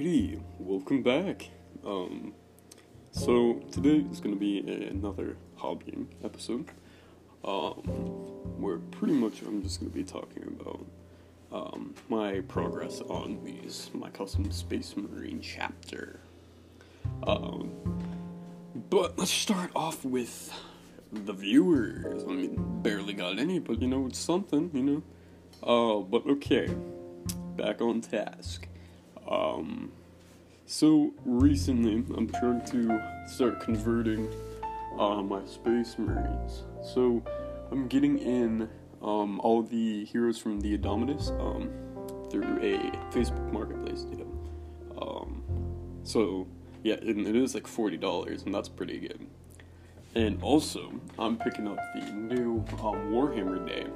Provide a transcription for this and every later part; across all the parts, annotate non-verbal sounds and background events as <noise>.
Alrighty, welcome back. Um, so today is to be another hobbying episode. Um, where pretty much I'm just to be talking about um, my progress on these my custom Space Marine chapter. Um, but let's start off with the viewers. I mean, barely got any, but you know it's something, you know. Uh, but okay, back on task. Um, so recently, I'm trying to start converting uh, my Space Marines. So I'm getting in um, all the heroes from the Indominus um, through a Facebook Marketplace deal. Um, so yeah, it, it is like forty dollars, and that's pretty good. And also, I'm picking up the new um, Warhammer Day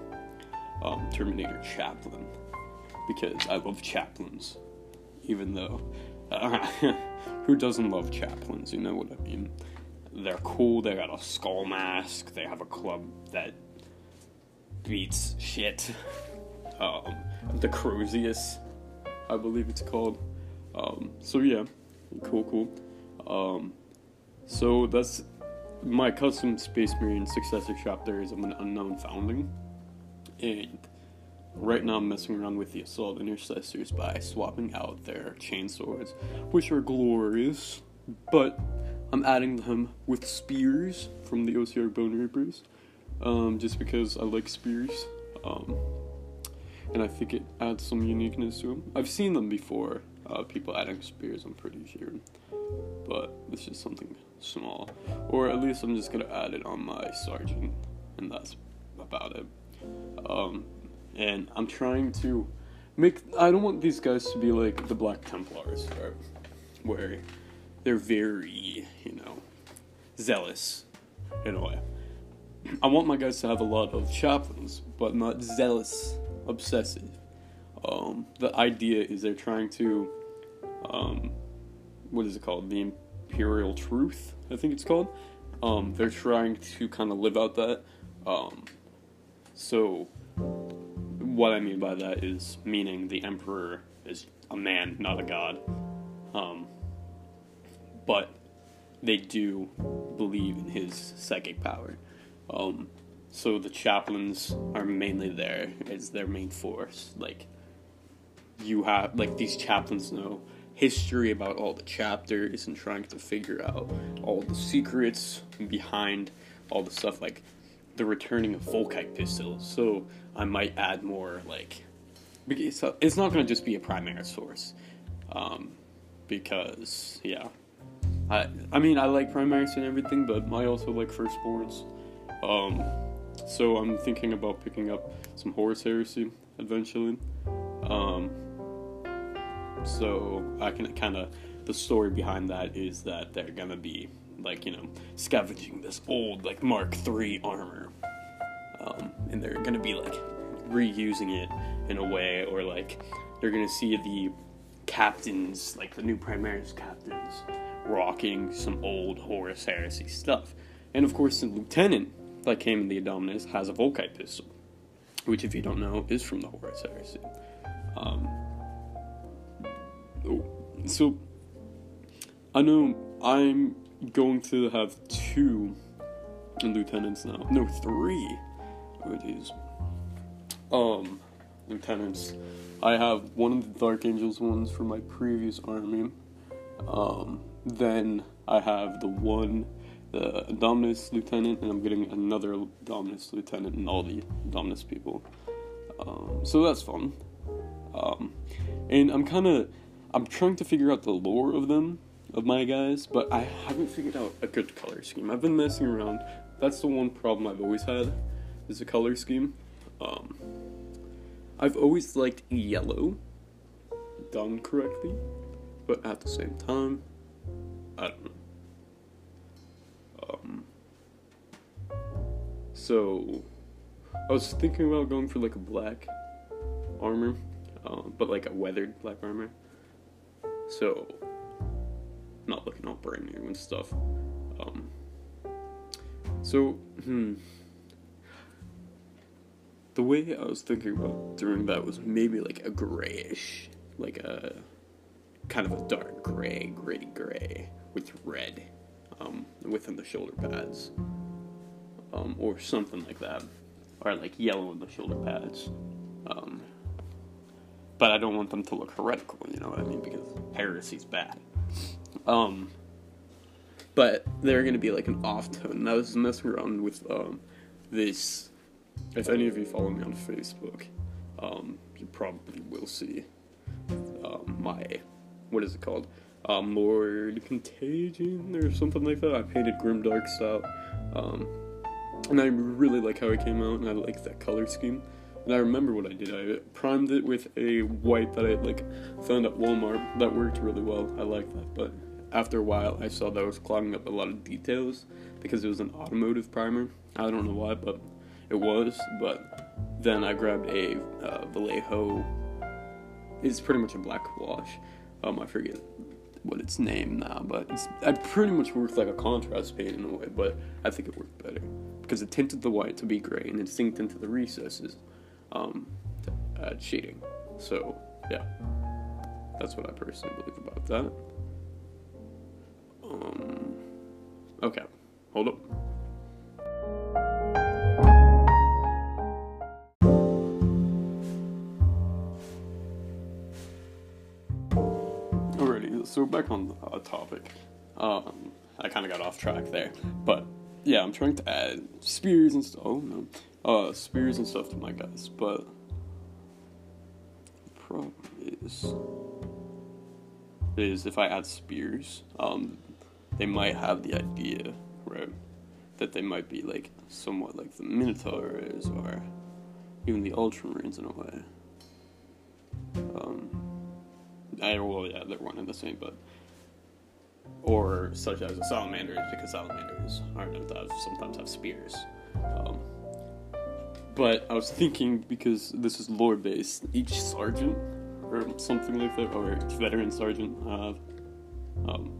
um, Terminator Chaplain because I love chaplains even though <laughs> who doesn't love chaplains? You know what I mean? They're cool. They got a skull mask. They have a club that beats shit. <laughs> Um, the Crozius, I believe it's called. Um, so yeah, cool, cool. Um, so that's my custom Space Marine successor chapter is of an unknown founding, and Right now, I'm messing around with the Assault Intercessors by swapping out their chainswords, which are glorious, but I'm adding them with spears from the Ossiarch Bonereapers, um, just because I like spears, um, and I think it adds some uniqueness to them. I've seen them before, uh, people adding spears, I'm pretty sure, but this is something small, or at least I'm just gonna add it on my Sergeant, and that's about it. Um, and I'm trying to make. I don't want these guys to be like the Black Templars, right? where they're very, you know, zealous in a way. I want my guys to have a lot of chaplains, but not zealous, obsessive. Um, the idea is they're trying to, um, what is it called? The Imperial Truth, I think it's called. Um, they're trying to kind of live out that. Um, so what I mean by that is meaning the emperor is a man, not a god. Um, but they do believe in his psychic power. Um, so the chaplains are mainly there as their main force. Like you have, like these chaplains know history about all the chapters and trying to figure out all the secrets behind all the stuff. Like the returning of Volkite pistols. So I might add more like so it's not going to just be a primary source um, because yeah. I I mean I like primaries and everything but I also like firstborns um, so I'm thinking about picking up some Horus Heresy eventually. Um, so I can kind of the story behind that is that they're gonna be like you know scavenging this old like Mark III armor, um, and they're gonna be like reusing it in a way, or like they're gonna see the captains, like the new Primaris captains, rocking some old Horus Heresy stuff, and of course the lieutenant that came in the Indominus has a Volkite pistol, which if you don't know is from the Horus Heresy. Um, oh, so I know I'm going to have two lieutenants now. No, three. Oh, geez. Um, lieutenants. I have one of the Dark Angels ones from my previous army. Um, then I have the one, the Dominus lieutenant, and I'm getting another Dominus lieutenant and all the Dominus people. Um, so that's fun. Um, and I'm kind of, I'm trying to figure out the lore of them of my guys, but I haven't figured out a good color scheme. I've been messing around. That's the one problem I've always had is a color scheme. Um, I've always liked yellow done correctly, but at the same time, I don't know. Um, so I was thinking about going for like a black armor, um, but like a weathered black armor. So not looking all brand new and stuff. Um, so, hmm. The way I was thinking about doing that was maybe like a grayish, like a kind of a dark gray, gritty gray with red um, within the shoulder pads, um, or something like that, or like yellow in the shoulder pads. Um, but I don't want them to look heretical, you know what I mean? Because heresy's bad. Um, but they're gonna be like an off tone. I was messing around with um, this. If any of you follow me on Facebook, um, you probably will see um, my what is it called? Um, Lord Contagion or something like that. I painted Grimdark style, um, and I really like how it came out, and I like that color scheme. And I remember what I did. I primed it with a white that I like found at Walmart. That worked really well. I like that. But after a while, I saw that I was clogging up a lot of details because it was an automotive primer. I don't know why, but it was. But then I grabbed a uh, Vallejo. It's pretty much a black wash. Um, I forget what it's named now, but it's I pretty much worked like a contrast paint in a way, but I think it worked better because it tinted the white to be gray and it synced into the recesses um, add shading. So yeah, that's what I personally believe about that. Um, okay, hold up. So back on a topic. Um, I kind of got off track there, but yeah, I'm trying to add spears and stuff. Oh no, uh, spears and stuff to my guys, but the problem is, is if I add spears, um, they might have the idea, right, that they might be like somewhat like the Minotaurs or even the Ultramarines in a way. Um, I, well, yeah, they're one and the same, but or such as the salamanders, because salamanders are known to have, sometimes have spears. Um, but I was thinking because this is lore based, each sergeant or something like that, or veteran sergeant have, um,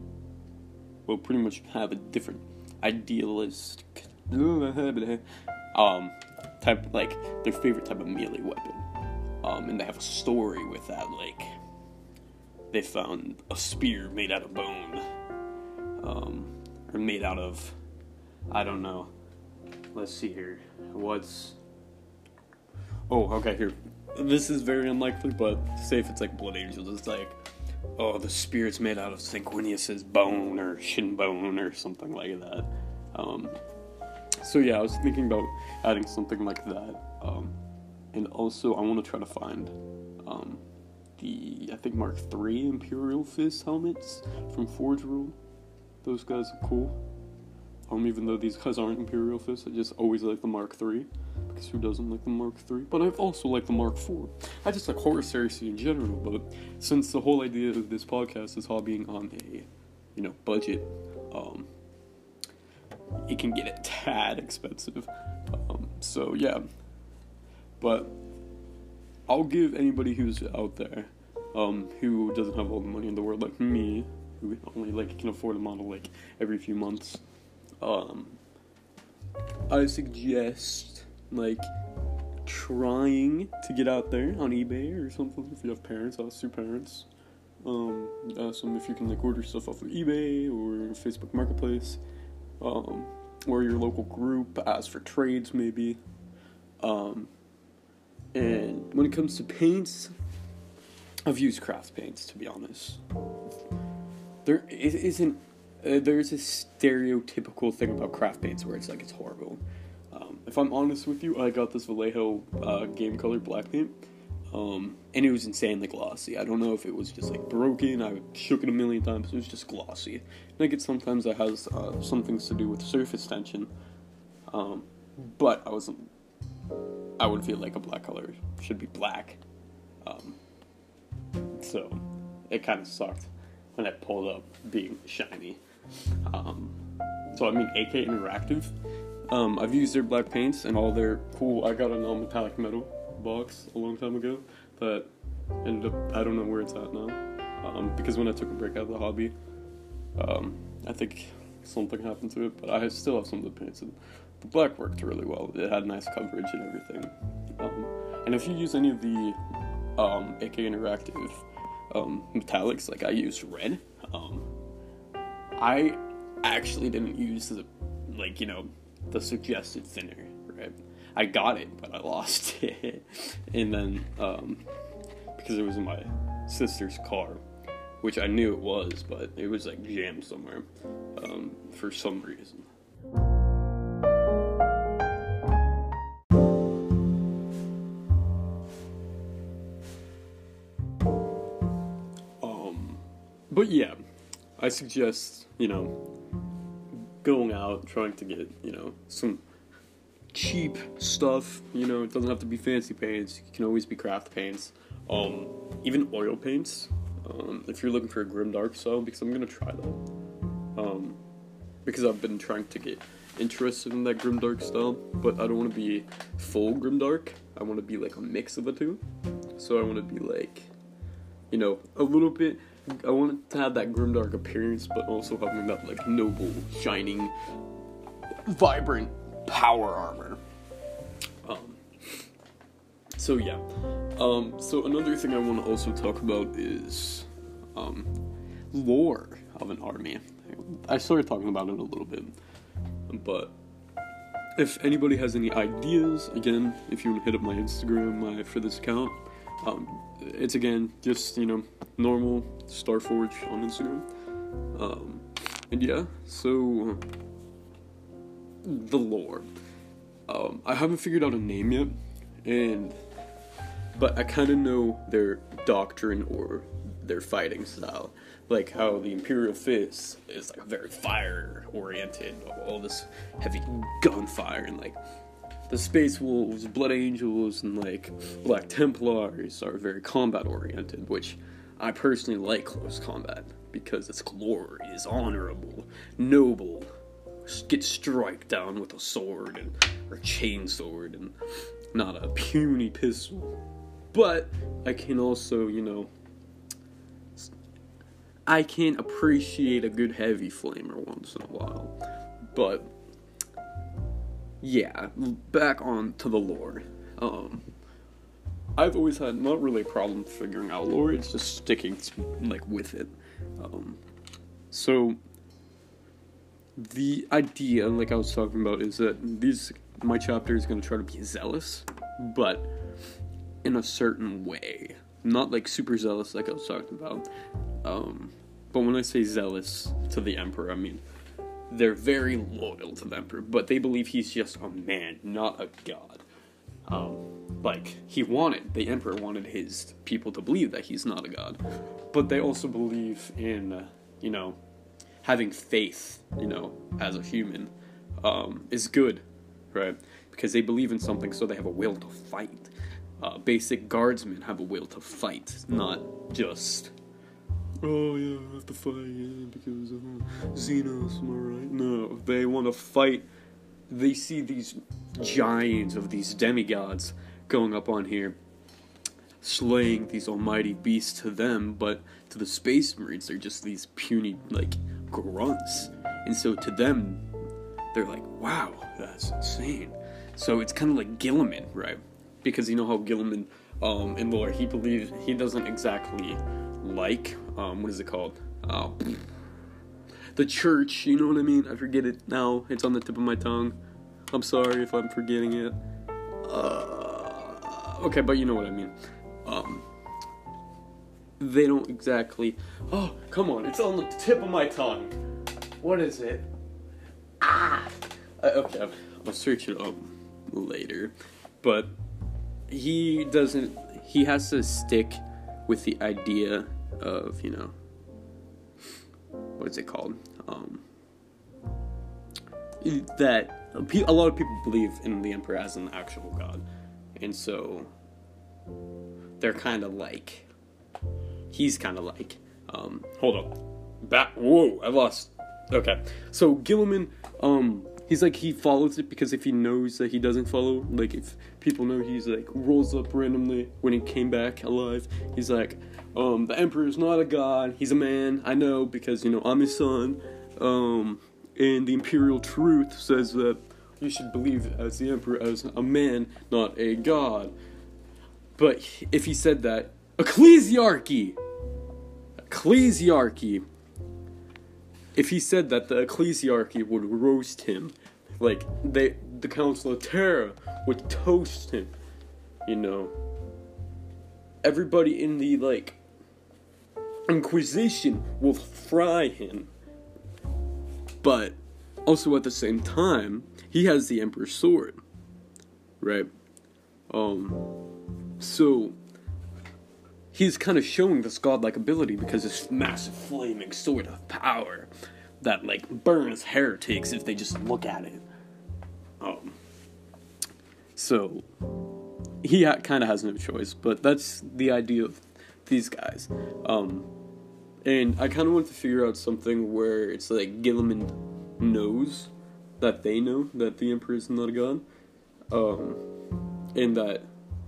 will pretty much have a different idealist, um, type like their favorite type of melee weapon, um, and they have a story with that, like they found a spear made out of bone, um, or made out of, I don't know. Let's see here. What's Oh, okay, here. This is very unlikely, but say if it's like Blood Angels, it's like, oh, the spirit's made out of Sanguinius's bone or shin bone or something like that. Um, so yeah, I was thinking about adding something like that. Um, and also, I want to try to find um, the I think Mark III Imperial Fist helmets from Forge World. Those guys are cool. Um, even though these guys aren't Imperial Fists, I just always like the Mark III because who doesn't like the Mark III? But I've also liked the Mark IV. I just like Horus Heresy in general, but since the whole idea of this podcast is hobbying on a, you know, budget, um, it can get a tad expensive. Um, so yeah, but I'll give anybody who's out there, um, who doesn't have all the money in the world like me, who only like can afford a model like every few months, um, I suggest like trying to get out there on eBay or something. If you have parents, ask your parents. Um, ask them if you can like order stuff off of eBay or Facebook Marketplace, um, or your local group. Ask for trades maybe. Um, and when it comes to paints, I've used craft paints to be honest. There isn't. Uh, there's a stereotypical thing about craft paints where it's like it's horrible if I'm honest with you, I got this Vallejo uh, game color black paint, um, and it was insanely glossy. I don't know if it was just like broken. I shook it a million times. It was just glossy. And I get sometimes that has uh, some things to do with surface tension, um, but I wasn't. I would feel like a black color should be black, um, so it kind of sucked when I pulled up being shiny. Um, so I mean, AK Interactive um, I've used their black paints and all their cool. I got a non-metallic metal box a long time ago that ended up. I don't know where it's at now um, because when I took a break out of the hobby, um, I think something happened to it. But I still have some of the paints and the black worked really well. It had nice coverage and everything. Um, and if you use any of the um, AK Interactive um, metallics, like I used red. Um, I actually didn't use the, like you know, the suggested thinner. Right, I got it, but I lost <laughs> it, and then um, because it was in my sister's car, which I knew it was, but it was like jammed somewhere um, for some reason. But yeah, I suggest you know going out trying to get you know some cheap stuff. You know, it doesn't have to be fancy paints. It can always be craft paints. Um, even oil paints. Um, if you're looking for a grim dark style, because I'm gonna try that. Um, because I've been trying to get interested in that grim dark style, but I don't want to be full grim dark. I want to be like a mix of the two. So I want to be like, you know, a little bit. I wanted to have that grim dark appearance, but also having that like noble, shining, vibrant power armor. Um, so yeah. Um, so another thing I want to also talk about is um, lore of an army. I started talking about it a little bit, but if anybody has any ideas, again, if you want to hit up my Instagram my, for this account, um, it's again just you know normal Starforge on Instagram. Um, and yeah, so the lore. Um, I haven't figured out a name yet, and but I kind of know their doctrine or their fighting style. Like how the Imperial Fist is like very fire oriented, all this heavy gunfire, and like the Space Wolves, Blood Angels, and like Black Templars are very combat oriented, which I personally like close combat because it's glorious, honorable, noble. Get strike down with a sword and or chain sword and not a puny pistol. But I can also, you know, I can appreciate a good heavy flamer once in a while. But yeah, back on to the lore. Um, I've always had not really a problem figuring out lore. It's just sticking to, like with it. Um, so the idea, like I was talking about, is that these my chapter is going to try to be zealous, but in a certain way, not like super zealous like I was talking about. Um, but when I say zealous to the emperor, I mean they're very loyal to the emperor, but they believe he's just a man, not a god. Um, like he wanted the emperor wanted his people to believe that he's not a god, but they also believe in uh, you know having faith, you know, as a human um, is good, right? Because they believe in something, so they have a will to fight. Uh, basic guardsmen have a will to fight, not just oh yeah, I have to fight yeah, because uh, Xenos, am I right? No, they want to fight. They see these giants of these demigods going up on here, slaying these almighty beasts to them, but to the space marines, they're just these puny like grunts, and so to them, they're like, wow, that's insane. So it's kind of like Guilliman, right? Because you know how Guilliman um, in lore, he believes he doesn't exactly like um, what is it called? Oh, the church. You know what I mean? I forget it now. It's on the tip of my tongue. I'm sorry if I'm forgetting it. Uh, okay, but you know what I mean. Um, they don't exactly. Oh, come on! It's on the tip of my tongue. What is it? Ah. Uh, okay, I'll search it up later. But he doesn't. He has to stick with the idea of you know what's it called? Um, that a lot of people believe in the emperor as an actual god. And so they're kind of like he's kind of like um, hold up. Back whoa i lost. Okay. So Guilliman um he's like he follows it because if he knows that he doesn't follow like if people know he's like rolls up randomly when he came back alive. He's like um the emperor is not a god. He's a man i know because you know i'm his son. Um and the imperial truth says that you should believe as the emperor as a man not a god. But if he said that ecclesiarchy! Ecclesiarchy, if he said that the ecclesiarchy would roast him, like they, the Council of Terra would toast him, you know. Everybody in the like Inquisition will fry him. But also at the same time, he has the Emperor's sword. Right? Um so he's kind of showing this godlike ability because this massive flaming sword of power that like burns heretics if they just look at it. Um so he ha- kind of has no choice, but that's the idea of these guys. Um, and I kind of want to figure out something where it's like Guilliman knows that they know that the Emperor is not a god, um, and that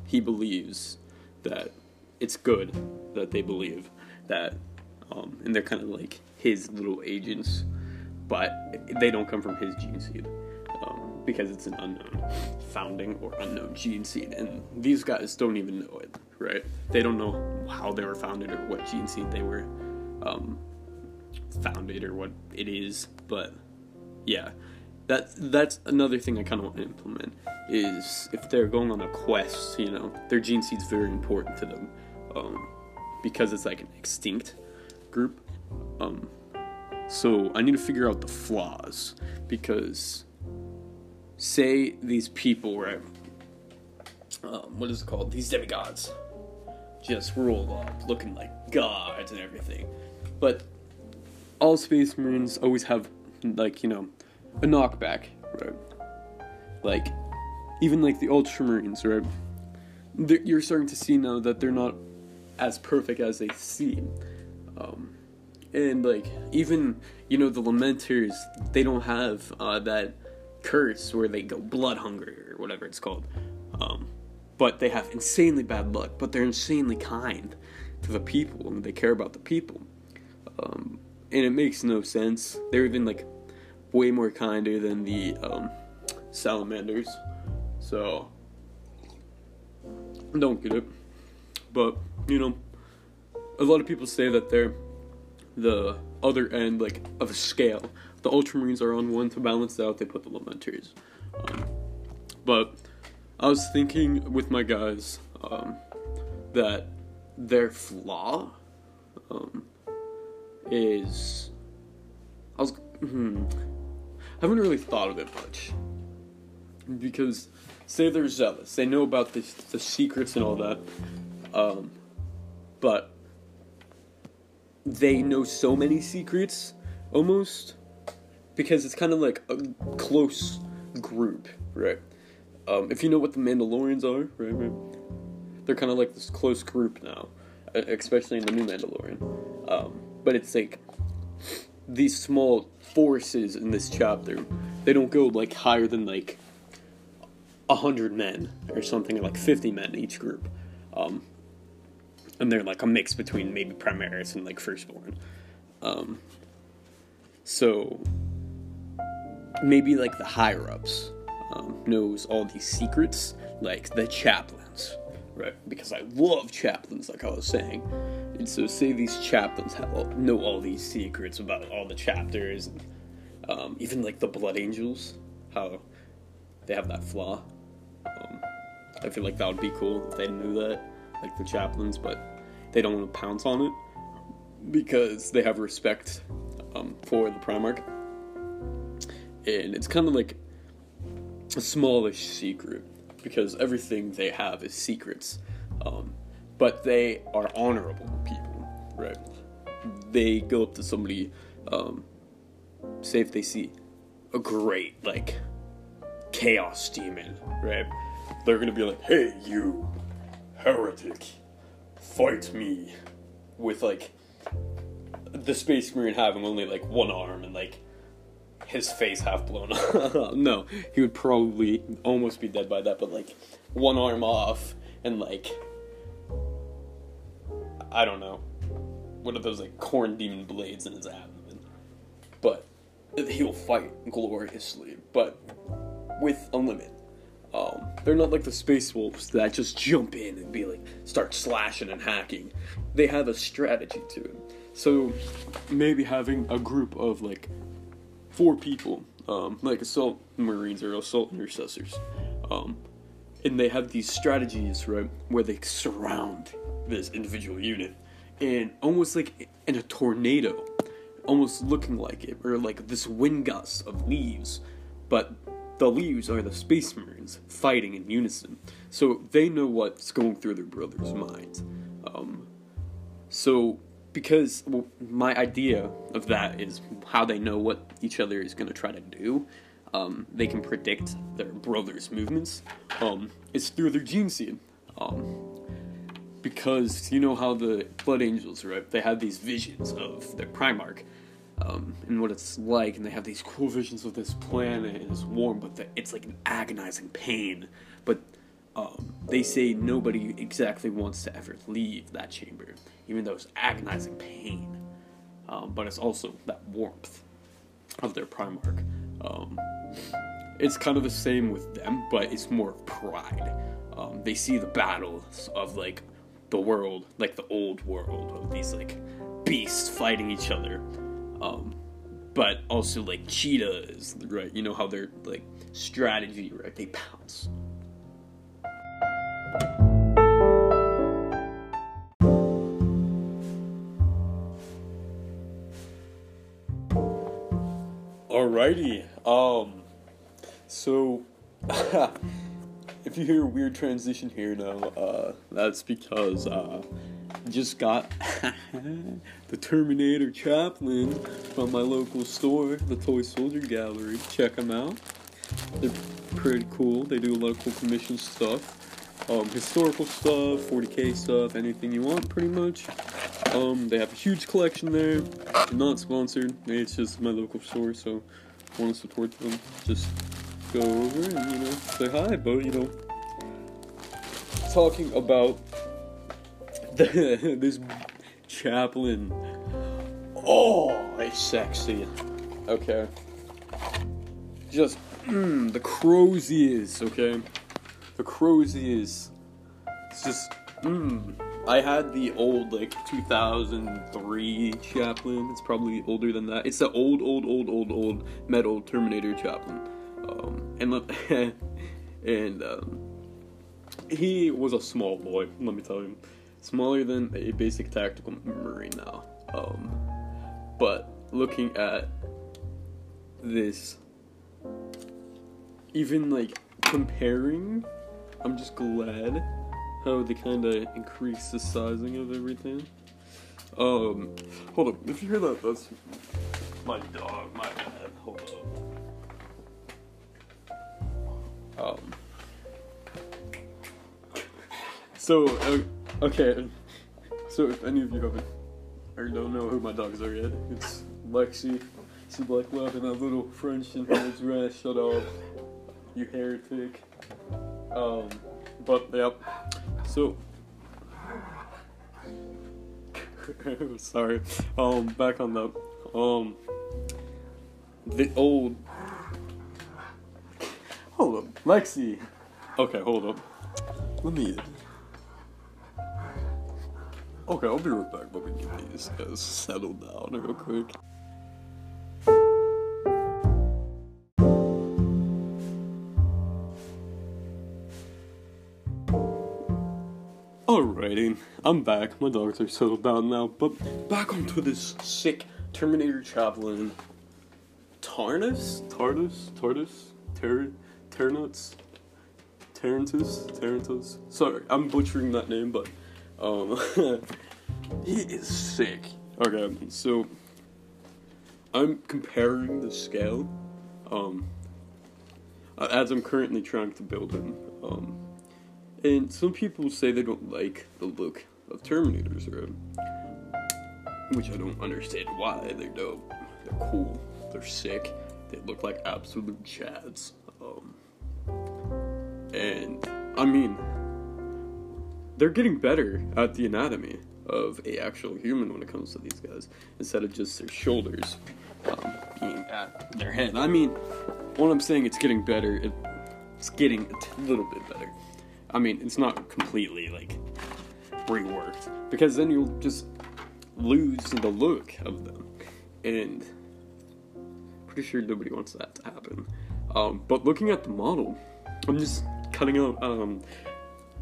he believes that it's good that they believe that, um, and they're kind of like his little agents, but they don't come from his gene seed um, because it's an unknown founding or unknown gene seed, and these guys don't even know it, right? They don't know how they were founded or what gene seed they were um, founded or what it is, but yeah, that that's another thing I kind of want to implement is if they're going on a quest, you know, their gene seed's very important to them um, because it's like an extinct group. Um, so I need to figure out the flaws because say these people right? um, what is it called? These demigods just roll up looking like gods and everything. But all space marines always have like, you know, a knockback, right? Like even like the ultramarines, right? They're, you're starting to see now that they're not as perfect as they seem. Um, and like even you know the lamenters, they don't have uh, that curse where they go blood hungry or whatever it's called. Um, but they have insanely bad luck. But they're insanely kind to the people and they care about the people. Um, and it makes no sense. They're even like way more kinder than the um, salamanders. So don't get it. But you know, a lot of people say that they're the other end, like of a scale. The Ultramarines are on one to balance out. They put the Lamenters. Um, but I was thinking with my guys um, that their flaw um, is I was hmm, I haven't really thought of it much because say they're zealous, they know about the the secrets and all that, um, but they know so many secrets almost because it's kind of like a close group, right? Um, if you know what the Mandalorians are, right? right they're kind of like this close group now, especially in the new Mandalorian. Um, but it's like these small forces in this chapter, they don't go like higher than like hundred men or something, like fifty men each group. Um, and they're like a mix between maybe Primaris and like Firstborn. Um, so maybe like the higher ups um, knows all these secrets, like the chaplains, right? Because I love chaplains, like I was saying. And so, say these chaplains have, know all these secrets about all the chapters, and um, even like the Blood Angels, how they have that flaw. Um, I feel like that would be cool if they knew that, like the chaplains, but they don't want to pounce on it because they have respect um, for the Primarch. And it's kind of like a smallish secret because everything they have is secrets. Um, but they are honorable people, right? They go up to somebody, um, say if they see a great, like, chaos demon, right? They're gonna be like, hey, you heretic, fight me with, like, the Space Marine having only, like, one arm and, like, his face half blown <laughs> off. no, he would probably almost be dead by that, but like one arm off and like I don't know. What are those like corn demon blades in his abdomen? But he'll fight gloriously, but with a limit. Um, they're not like the space wolves that just jump in and be like start slashing and hacking. They have a strategy to it. so maybe having a group of like four people, um, like assault marines or assault intercessors, um, and they have these strategies, right, where they surround this individual unit, and almost like in a tornado, almost looking like it, or like this wind gust of leaves, but the leaves are the space marines fighting in unison, so they know what's going through their brother's minds. Um, so because well, my idea of that is how they know what each other is going to try to do. Um, they can predict their brother's movements. Um, it's through their gene seed. Um, because you know how the Blood Angels, right? They have these visions of their Primarch um, and what it's like, and they have these cool visions of this planet, and it's warm, but the, it's like an agonizing pain. But um, they say nobody exactly wants to ever leave that chamber, even though it's agonizing pain. Um, but it's also that warmth of their Primarch. Um, it's kind of the same with them, but it's more pride. Um, they see the battles of like the world, like the old world of these like beasts fighting each other. Um, but also like cheetahs, right? You know how they're like strategy, right? They pounce. Alrighty. Um. So, <laughs> if you hear a weird transition here now, uh, that's because uh, I just got <laughs> the Terminator Chaplain from my local store, the Toy Soldier Gallery. Check them out. They're pretty cool. They do a lot of cool commission stuff. Um, historical stuff, 40k stuff, anything you want, pretty much. Um, they have a huge collection there. Not sponsored. It's just my local store, so want to support them, just go over and you know say hi. But you know, talking about the, <laughs> this chaplain. Oh, it's sexy. Okay. Just mm, the Crozius. Okay, the Crozius. It's just mm. I had the old like 2003 Chaplain. It's probably older than that. It's the old, old, old, old, old metal Terminator Chaplain. Um, and <laughs> and um, he was a small boy. Let me tell you, smaller than a basic tactical marine now. Um, but looking at this, even like comparing, I'm just glad how they kind of increase the sizing of everything. Um, hold up. If you hear that, that's my dog. My bad. Hold up. Um. So, uh, okay. So, if any of you haven't or don't know who my dogs are yet, it's Lexi. She's black lab and that little French and his rat. Shut up, you heretic. Um, but yep. So, <laughs> sorry. Um, back on the um the old. Hold up, Lexi. Okay, hold up. Let me. Okay, I'll be right back. Let me get these guys settled down real quick. Alrighty, I'm back. My dogs are settled down now, but back onto this sick Terminator Chaplain. Tarnus? Tardus? Tardus? Ter- Ternuts? Tarentus? Tarentus? Sorry, I'm butchering that name, but um, <laughs> he is sick. Okay, so I'm comparing the scale um, as I'm currently trying to build him. Um, and some people say they don't like the look of Terminators, right? Which I don't understand why. They're dope. They're cool. They're sick. They look like absolute chads. Um, and I mean, they're getting better at the anatomy of a actual human when it comes to these guys, instead of just their shoulders um, being at their head. I mean, what I'm saying, it's getting better. It, it's getting a little bit better. I mean, it's not completely like reworked because then you'll just lose the look of them, and pretty sure nobody wants that to happen. Um, but looking at the model, I'm just cutting out um,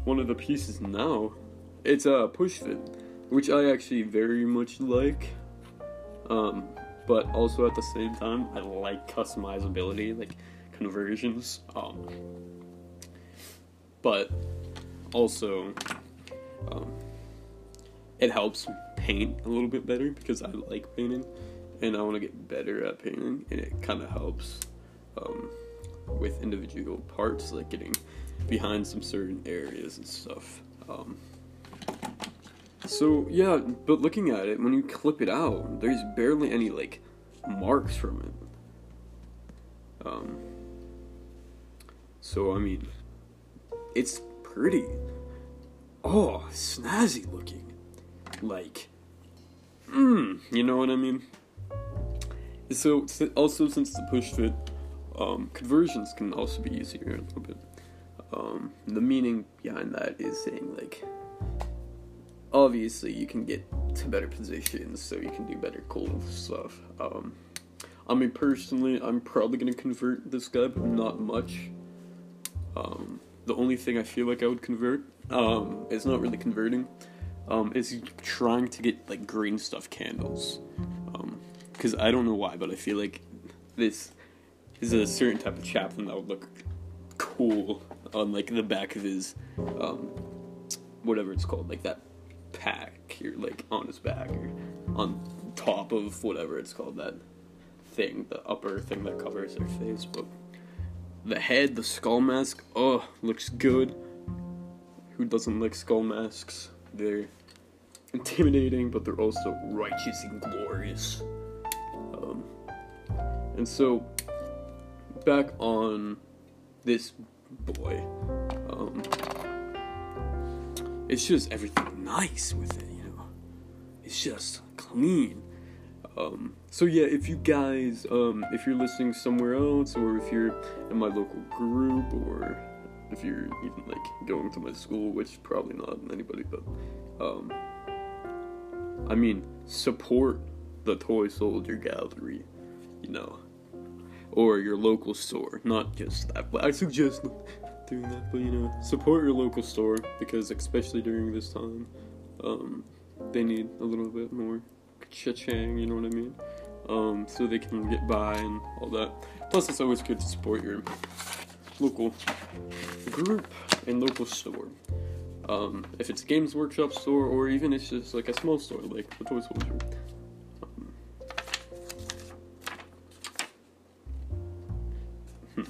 one of the pieces now. It's a push fit, which I actually very much like. Um, but also at the same time, I like customizability, like conversions. Um, but also, um, it helps paint a little bit better because I like painting and I want to get better at painting, and it kind of helps um, with individual parts, like getting behind some certain areas and stuff. Um, so yeah, but looking at it, when you clip it out, there's barely any like marks from it. Um, so I mean, it's pretty. Oh, snazzy looking. Like, mmm, you know what I mean? So, also since the push fit, um, conversions can also be easier a little bit. Um, the meaning behind that is saying like, obviously you can get to better positions, so you can do better cool stuff. Um, I mean, personally, I'm probably gonna convert this guy, but not much. Um, the only thing I feel like I would convert, um, it's not really converting, um, is trying to get like green stuff candles. Um, because I don't know why, but I feel like this is a certain type of chaplain that would look cool on like the back of his, um, whatever it's called, like that pack, or like on his back, or on top of whatever it's called, that thing, the upper thing that covers their face. But the head, the skull mask, oh, looks good. Who doesn't like skull masks? They're intimidating, but they're also righteous and glorious. Um, and so, back on this boy, um, it's just everything nice with it, you know. It's just clean. Um, so yeah, if you guys, um, if you're listening somewhere else, or if you're in my local group, or if you're even like going to my school, which probably not anybody, but um, I mean, support the toy soldier gallery, you know, or your local store. Not just that, but I suggest doing that. But you know, support your local store because especially during this time, um, they need a little bit more cha-chang. You know what I mean? Um, so they can get by and all that. Plus, it's always good to support your local group and local store. Um, if it's a Games Workshop store or even it's just like a small store like the Toy Soldier.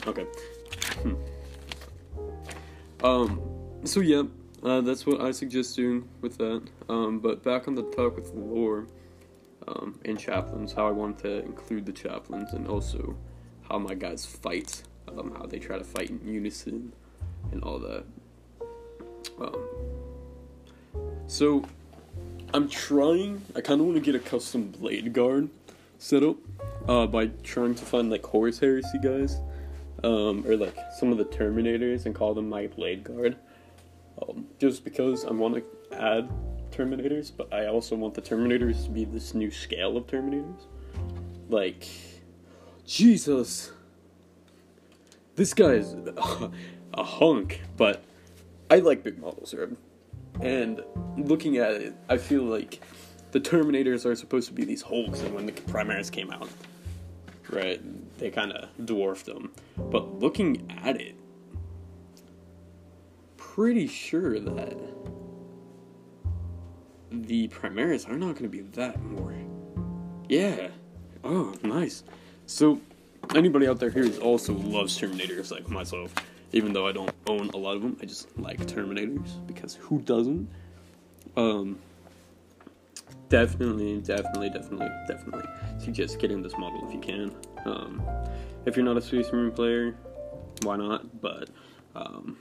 Okay. Hmm. Um, so yeah, uh, that's what I suggest doing with that. Um, but back on the talk with lore um, and chaplains, how I want to include the chaplains and also how my guys fight, um, how they try to fight in unison and all that. Um, so I'm trying. I kind of want to get a custom blade guard set up uh, by trying to find like Horus Heresy guys um, or like some of the Terminators and call them my Blade Guard. Um, just because I want to add Terminators, but I also want the Terminators to be this new scale of Terminators. Like, Jesus, this guy is a hunk, but I like big models, right? And looking at it, I feel like the Terminators are supposed to be these Hulks, and when the Primaris came out, right? They kind of dwarfed them. But looking at it, pretty sure that the Primaris are not going to be that more. Yeah. Oh, nice. So, anybody out there who also loves Terminators like myself, even though I don't own a lot of them, I just like Terminators because who doesn't? Um, definitely, definitely, definitely, definitely suggest getting this model if you can. Um, if you're not a Space Marine player, why not? But um,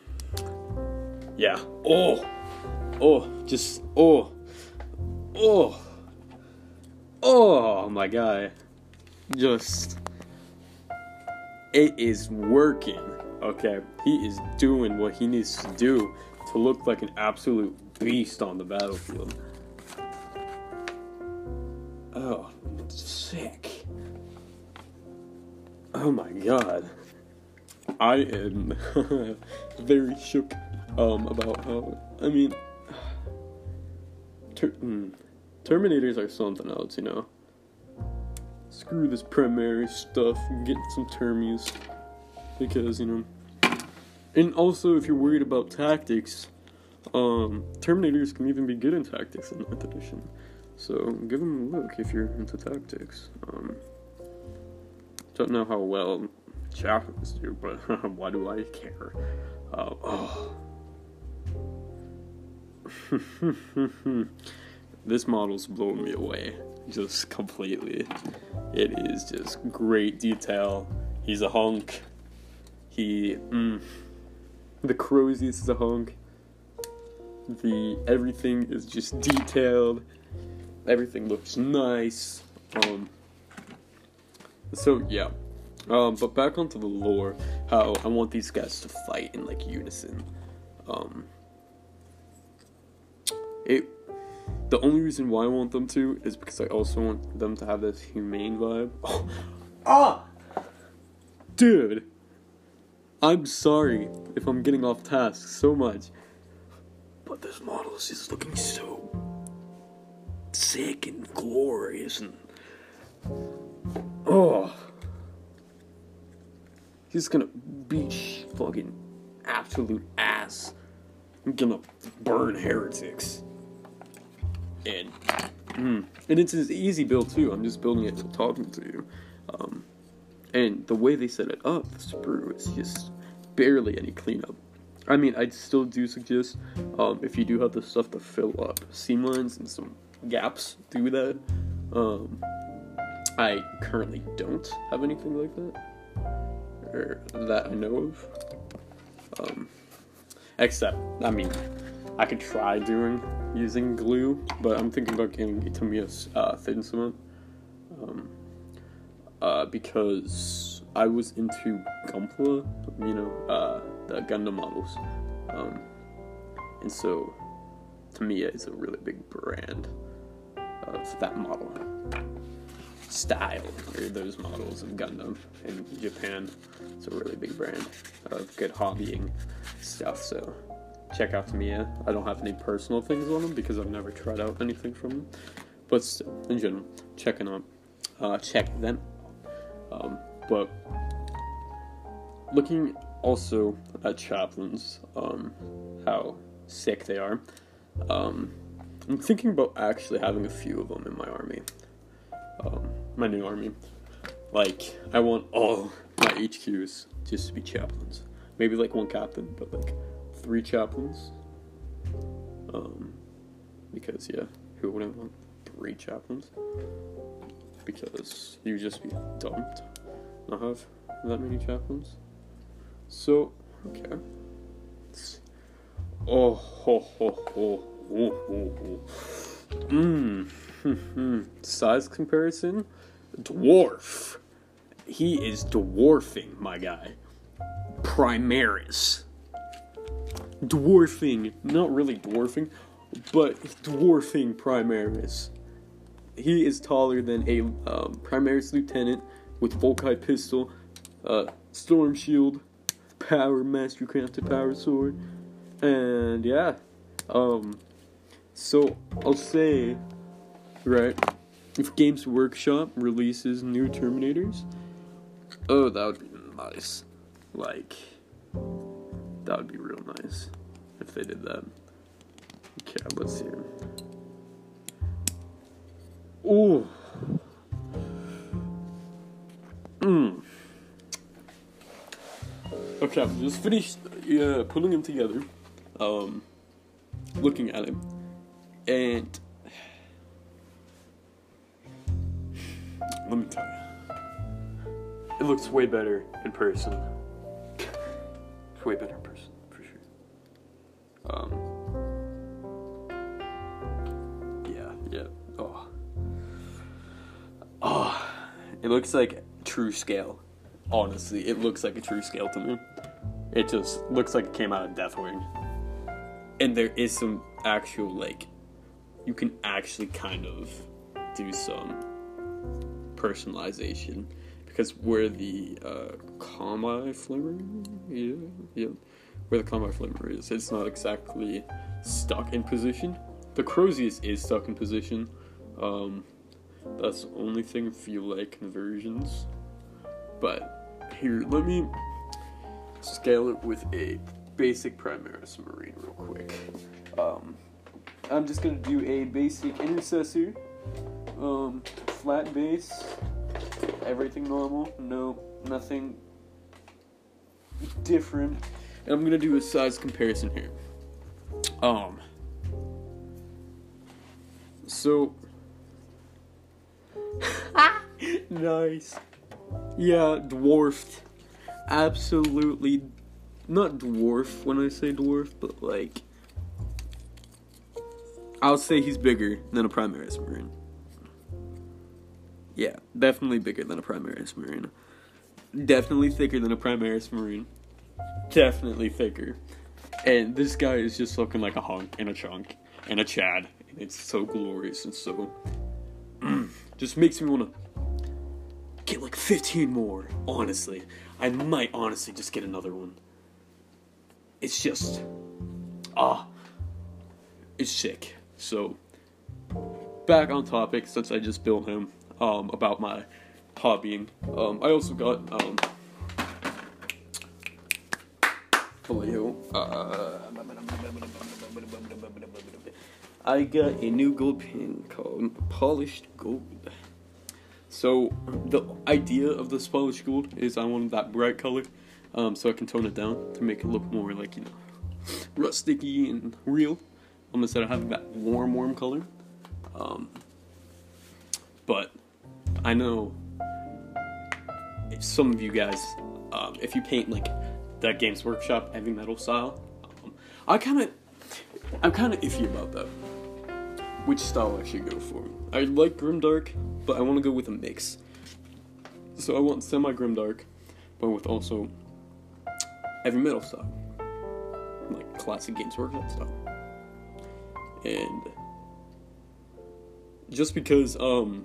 yeah. Oh, oh, just oh, oh, oh my god, just it is working. Okay, he is doing what he needs to do to look like an absolute beast on the battlefield. Oh, sick. Oh my god. I am <laughs> very shook um, about how. I mean, <sighs> ter- mm, Terminators are something else, you know. Screw this primary stuff get some termies. Because, you know. And also, if you're worried about tactics, um, Terminators can even be good in tactics in 9th edition. So give them a look if you're into tactics. Um, don't know how well Chaplains do, but <laughs> why do I care? Uh, oh. <laughs> this model's blowing me away, just completely. It is just great detail. He's a hunk. He, mm, the Crozius is a hunk. The everything is just detailed. Everything looks nice. Um. So yeah. Um, but back onto the lore, how I want these guys to fight in like unison. Um, it. The only reason why I want them to is because I also want them to have this humane vibe. <laughs> Oh, ah, dude. I'm sorry if I'm getting off task so much, but this model is just looking so sick and glorious and oh. He's gonna beat fucking absolute ass. I'm gonna burn heretics. And mm, and it's an easy build too. I'm just building it to talking to you. Um, and the way they set it up, the sprue, is just barely any cleanup. I mean, I'd still do suggest um, if you do have the stuff to fill up seam lines and some gaps, do that. Um, I currently don't have anything like that or that I know of. Um, except, I mean, I could try doing using glue, but I'm thinking about getting Tamiya's uh, thin cement. Um, uh, because I was into Gunpla, you know, uh, the Gundam models. Um, and so Tamiya is a really big brand of that model style or those models of Gundam in Japan. It's a really big brand of good hobbying stuff. So check out Tamiya. I don't have any personal things on them because I've never tried out anything from them, but still, in general, checking out, uh, check them. Um, but looking also at chaplains, um, how sick they are. Um, I'm thinking about actually having a few of them in my army. Um, my new army. Like, I want all my HQs just to be chaplains. Maybe like one captain, but like three chaplains. Um, because yeah, who wouldn't want three chaplains? Because you'd just be dumb to not have that many chaplains. So, okay. Oh, ho, ho, ho, ho, ho, ho. Mmm. Size comparison dwarf. He is dwarfing, my guy. Primaris. Dwarfing, not really dwarfing, but dwarfing Primaris. He is taller than a um, Primaris lieutenant with Volkite pistol, uh, storm shield, power master crafted power sword, and yeah. Um, so I'll say, right if Games Workshop releases new Terminators, oh, that would be nice. Like, that would be real nice if they did that. Okay, let's see. Oh. Mm. Okay, I'm just finished yeah, putting them together, um, looking at him, and let me tell you, it looks way better in person. way better it looks like true scale. Honestly, it looks like a true scale to me. It just looks like it came out of Deathwing. And there is some actual like, you can actually kind of do some personalization because where the uh, combi-flamer, yeah, yeah, where the combi-flamer is, it's not exactly stuck in position. The Crozius is stuck in position. Um, that's the only thing for you like conversions. But here, let me scale it with a basic Primaris Marine real quick. Um, I'm just gonna do a basic intercessor, um, flat base, everything normal, no, nothing different. And I'm gonna do a size comparison here. Um, so, <laughs> nice. Yeah, dwarfed. Absolutely not dwarf when I say dwarf, but like I'll say he's bigger than a Primaris Marine. Yeah, definitely bigger than a Primaris Marine. Definitely thicker than a Primaris Marine. Definitely thicker. And this guy is just looking like a hunk and a chunk and a Chad. And it's so glorious and so. Just makes me want to get like 15 more, honestly. I might honestly just get another one. It's just. Ah. it's sick. So, back on topic, since I just built him, um, about my hobbying. Um, I also got, um, Vallejo. Uh, I got a new gold pin called Polished Gold. So the idea of this polished gold is I wanted that bright color, um, so I can tone it down to make it look more like you know rusticy and real um, instead of having that warm, warm color. Um, but I know some of you guys, um, if you paint like that Games Workshop heavy metal style, um, I kind of, I'm kind of iffy about that. Which style I should go for? I like grimdark, but I want to go with a mix. So I want semi grimdark, but with also heavy metal style, like classic Games Workshop style and just because um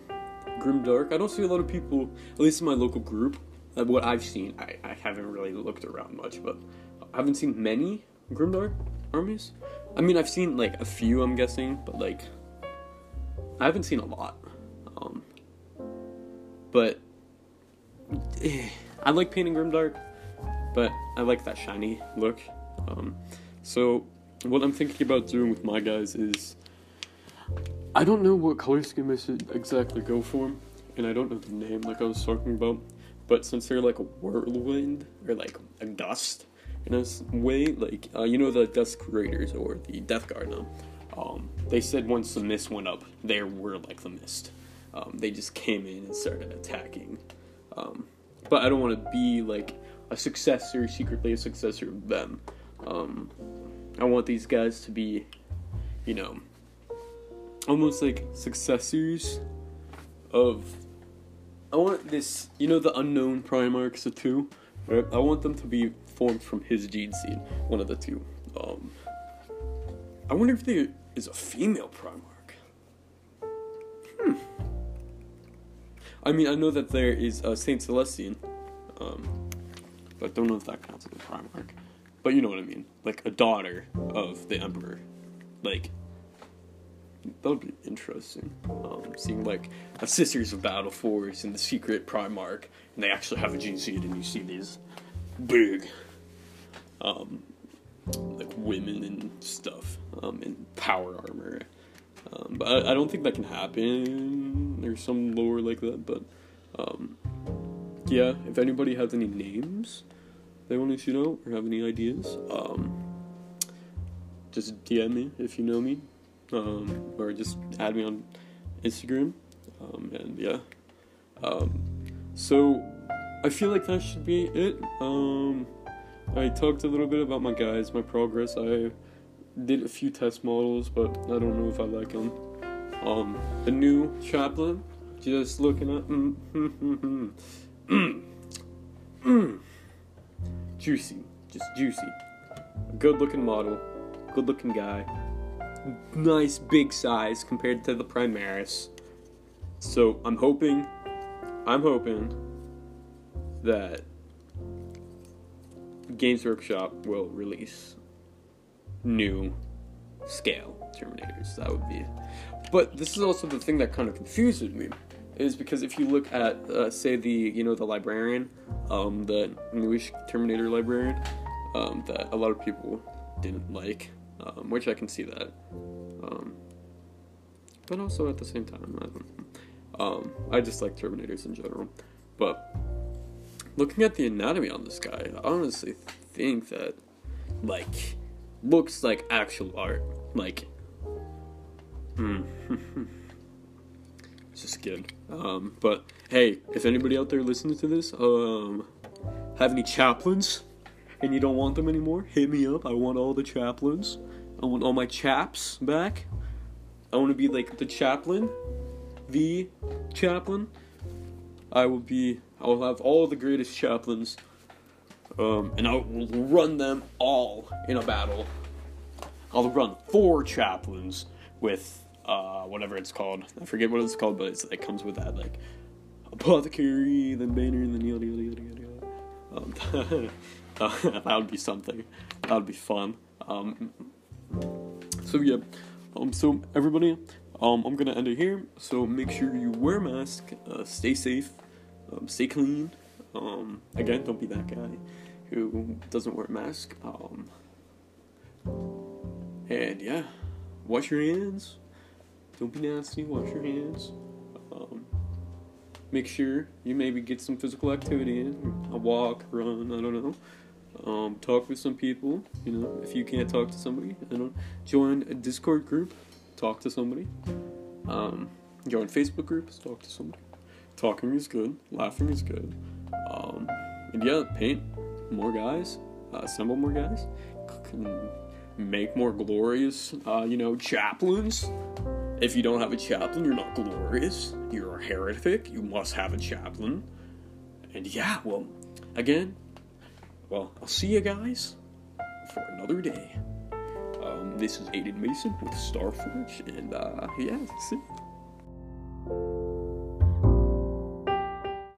grimdark i don't see a lot of people at least in my local group uh, what i've seen I, I haven't really looked around much but i haven't seen many grimdark armies i mean i've seen like a few i'm guessing but like i haven't seen a lot um but eh, i like painting grimdark but i like that shiny look um so what I'm thinking about doing with my guys is I don't know what color scheme I should exactly go for, and I don't know the name like I was talking about. But since they're like a whirlwind or like a dust in a way, like uh, you know the Dusk Raiders or the Death Guard now, um, they said once the mist went up, they were like the mist. Um, they just came in and started attacking. Um, but I don't want to be like a successor, secretly a successor of them. Um, I want these guys to be, you know, almost like successors of. I want this, you know, the unknown Primarchs, of two, right? I want them to be formed from his gene seed, one of the two. Um, I wonder if there is a female Primarch. Hmm. I mean, I know that there is a Saint Celestine, um, but I don't know if that counts as a Primarch. But you know what I mean. Like a daughter of the emperor. Like that would be interesting. Um, seeing like a Sisters of Battle Force and the secret Primarch, and they actually have a seed, and you see these big, um, like women and stuff, um, in power armor. Um, but I, I, don't think that can happen. There's some lore like that, but um, yeah. If anybody has any names they want to know or have any ideas, um, just DM me if you know me, um, or just add me on Instagram. Um, and yeah, um, so I feel like that should be it. I talked a little bit about my guys, my progress. I did a few test models, but I don't know if I like them. Um, the new chaplain, just looking at. Mm, mm, mm, mm, juicy, just juicy. Good looking model, good looking guy, nice big size compared to the Primaris. So I'm hoping I'm hoping that Games Workshop will release new scale Terminators. That would be. But this is also the thing that kind of confuses me, is because if you look at, uh, say, the you know the librarian, um, the newish Terminator librarian, um, that a lot of people didn't like, um, which I can see that. Um, but also at the same time, I. Um, I just like Terminators in general. But looking at the anatomy on this guy, I honestly think that, like, looks like actual art. Like, hmm. it's <laughs> just good. Um, but hey, if anybody out there listening to this, um, have any chaplains and you don't want them anymore, hit me up. I want all the chaplains. I want all my chaps back. I want to be like the chaplain, the chaplain. I will be. I will have all the greatest chaplains, um, and I will run them all in a battle. I'll run four chaplains with uh, whatever it's called. I forget what it's called, but it's, it comes with that like apothecary, then banner, and then yada yada yada yada. Um, <laughs> that would be something. That would be fun. Um, so yeah, um, so everybody, um, I'm gonna end it here. So make sure you wear a mask, uh, stay safe, um, stay clean. Um, again, don't be that guy who doesn't wear a mask. Um, and yeah, wash your hands. Don't be nasty. Wash your hands. Um, make sure you maybe get some physical activity in, a walk, run. I don't know. Um, talk with some people. You know, if you can't talk to somebody, I don't join a Discord group. Talk to somebody. Um, join Facebook groups. Talk to somebody. Talking is good. Laughing is good. Um, and yeah, paint more guys. Uh, assemble more guys. Make more glorious, uh, you know, chaplains. If you don't have a chaplain, you're not glorious. You're a heretic. You must have a chaplain. And yeah, well, again, well, I'll see you guys for another day. Um, this is Aiden Mason with Starforge, and uh, yeah, see it.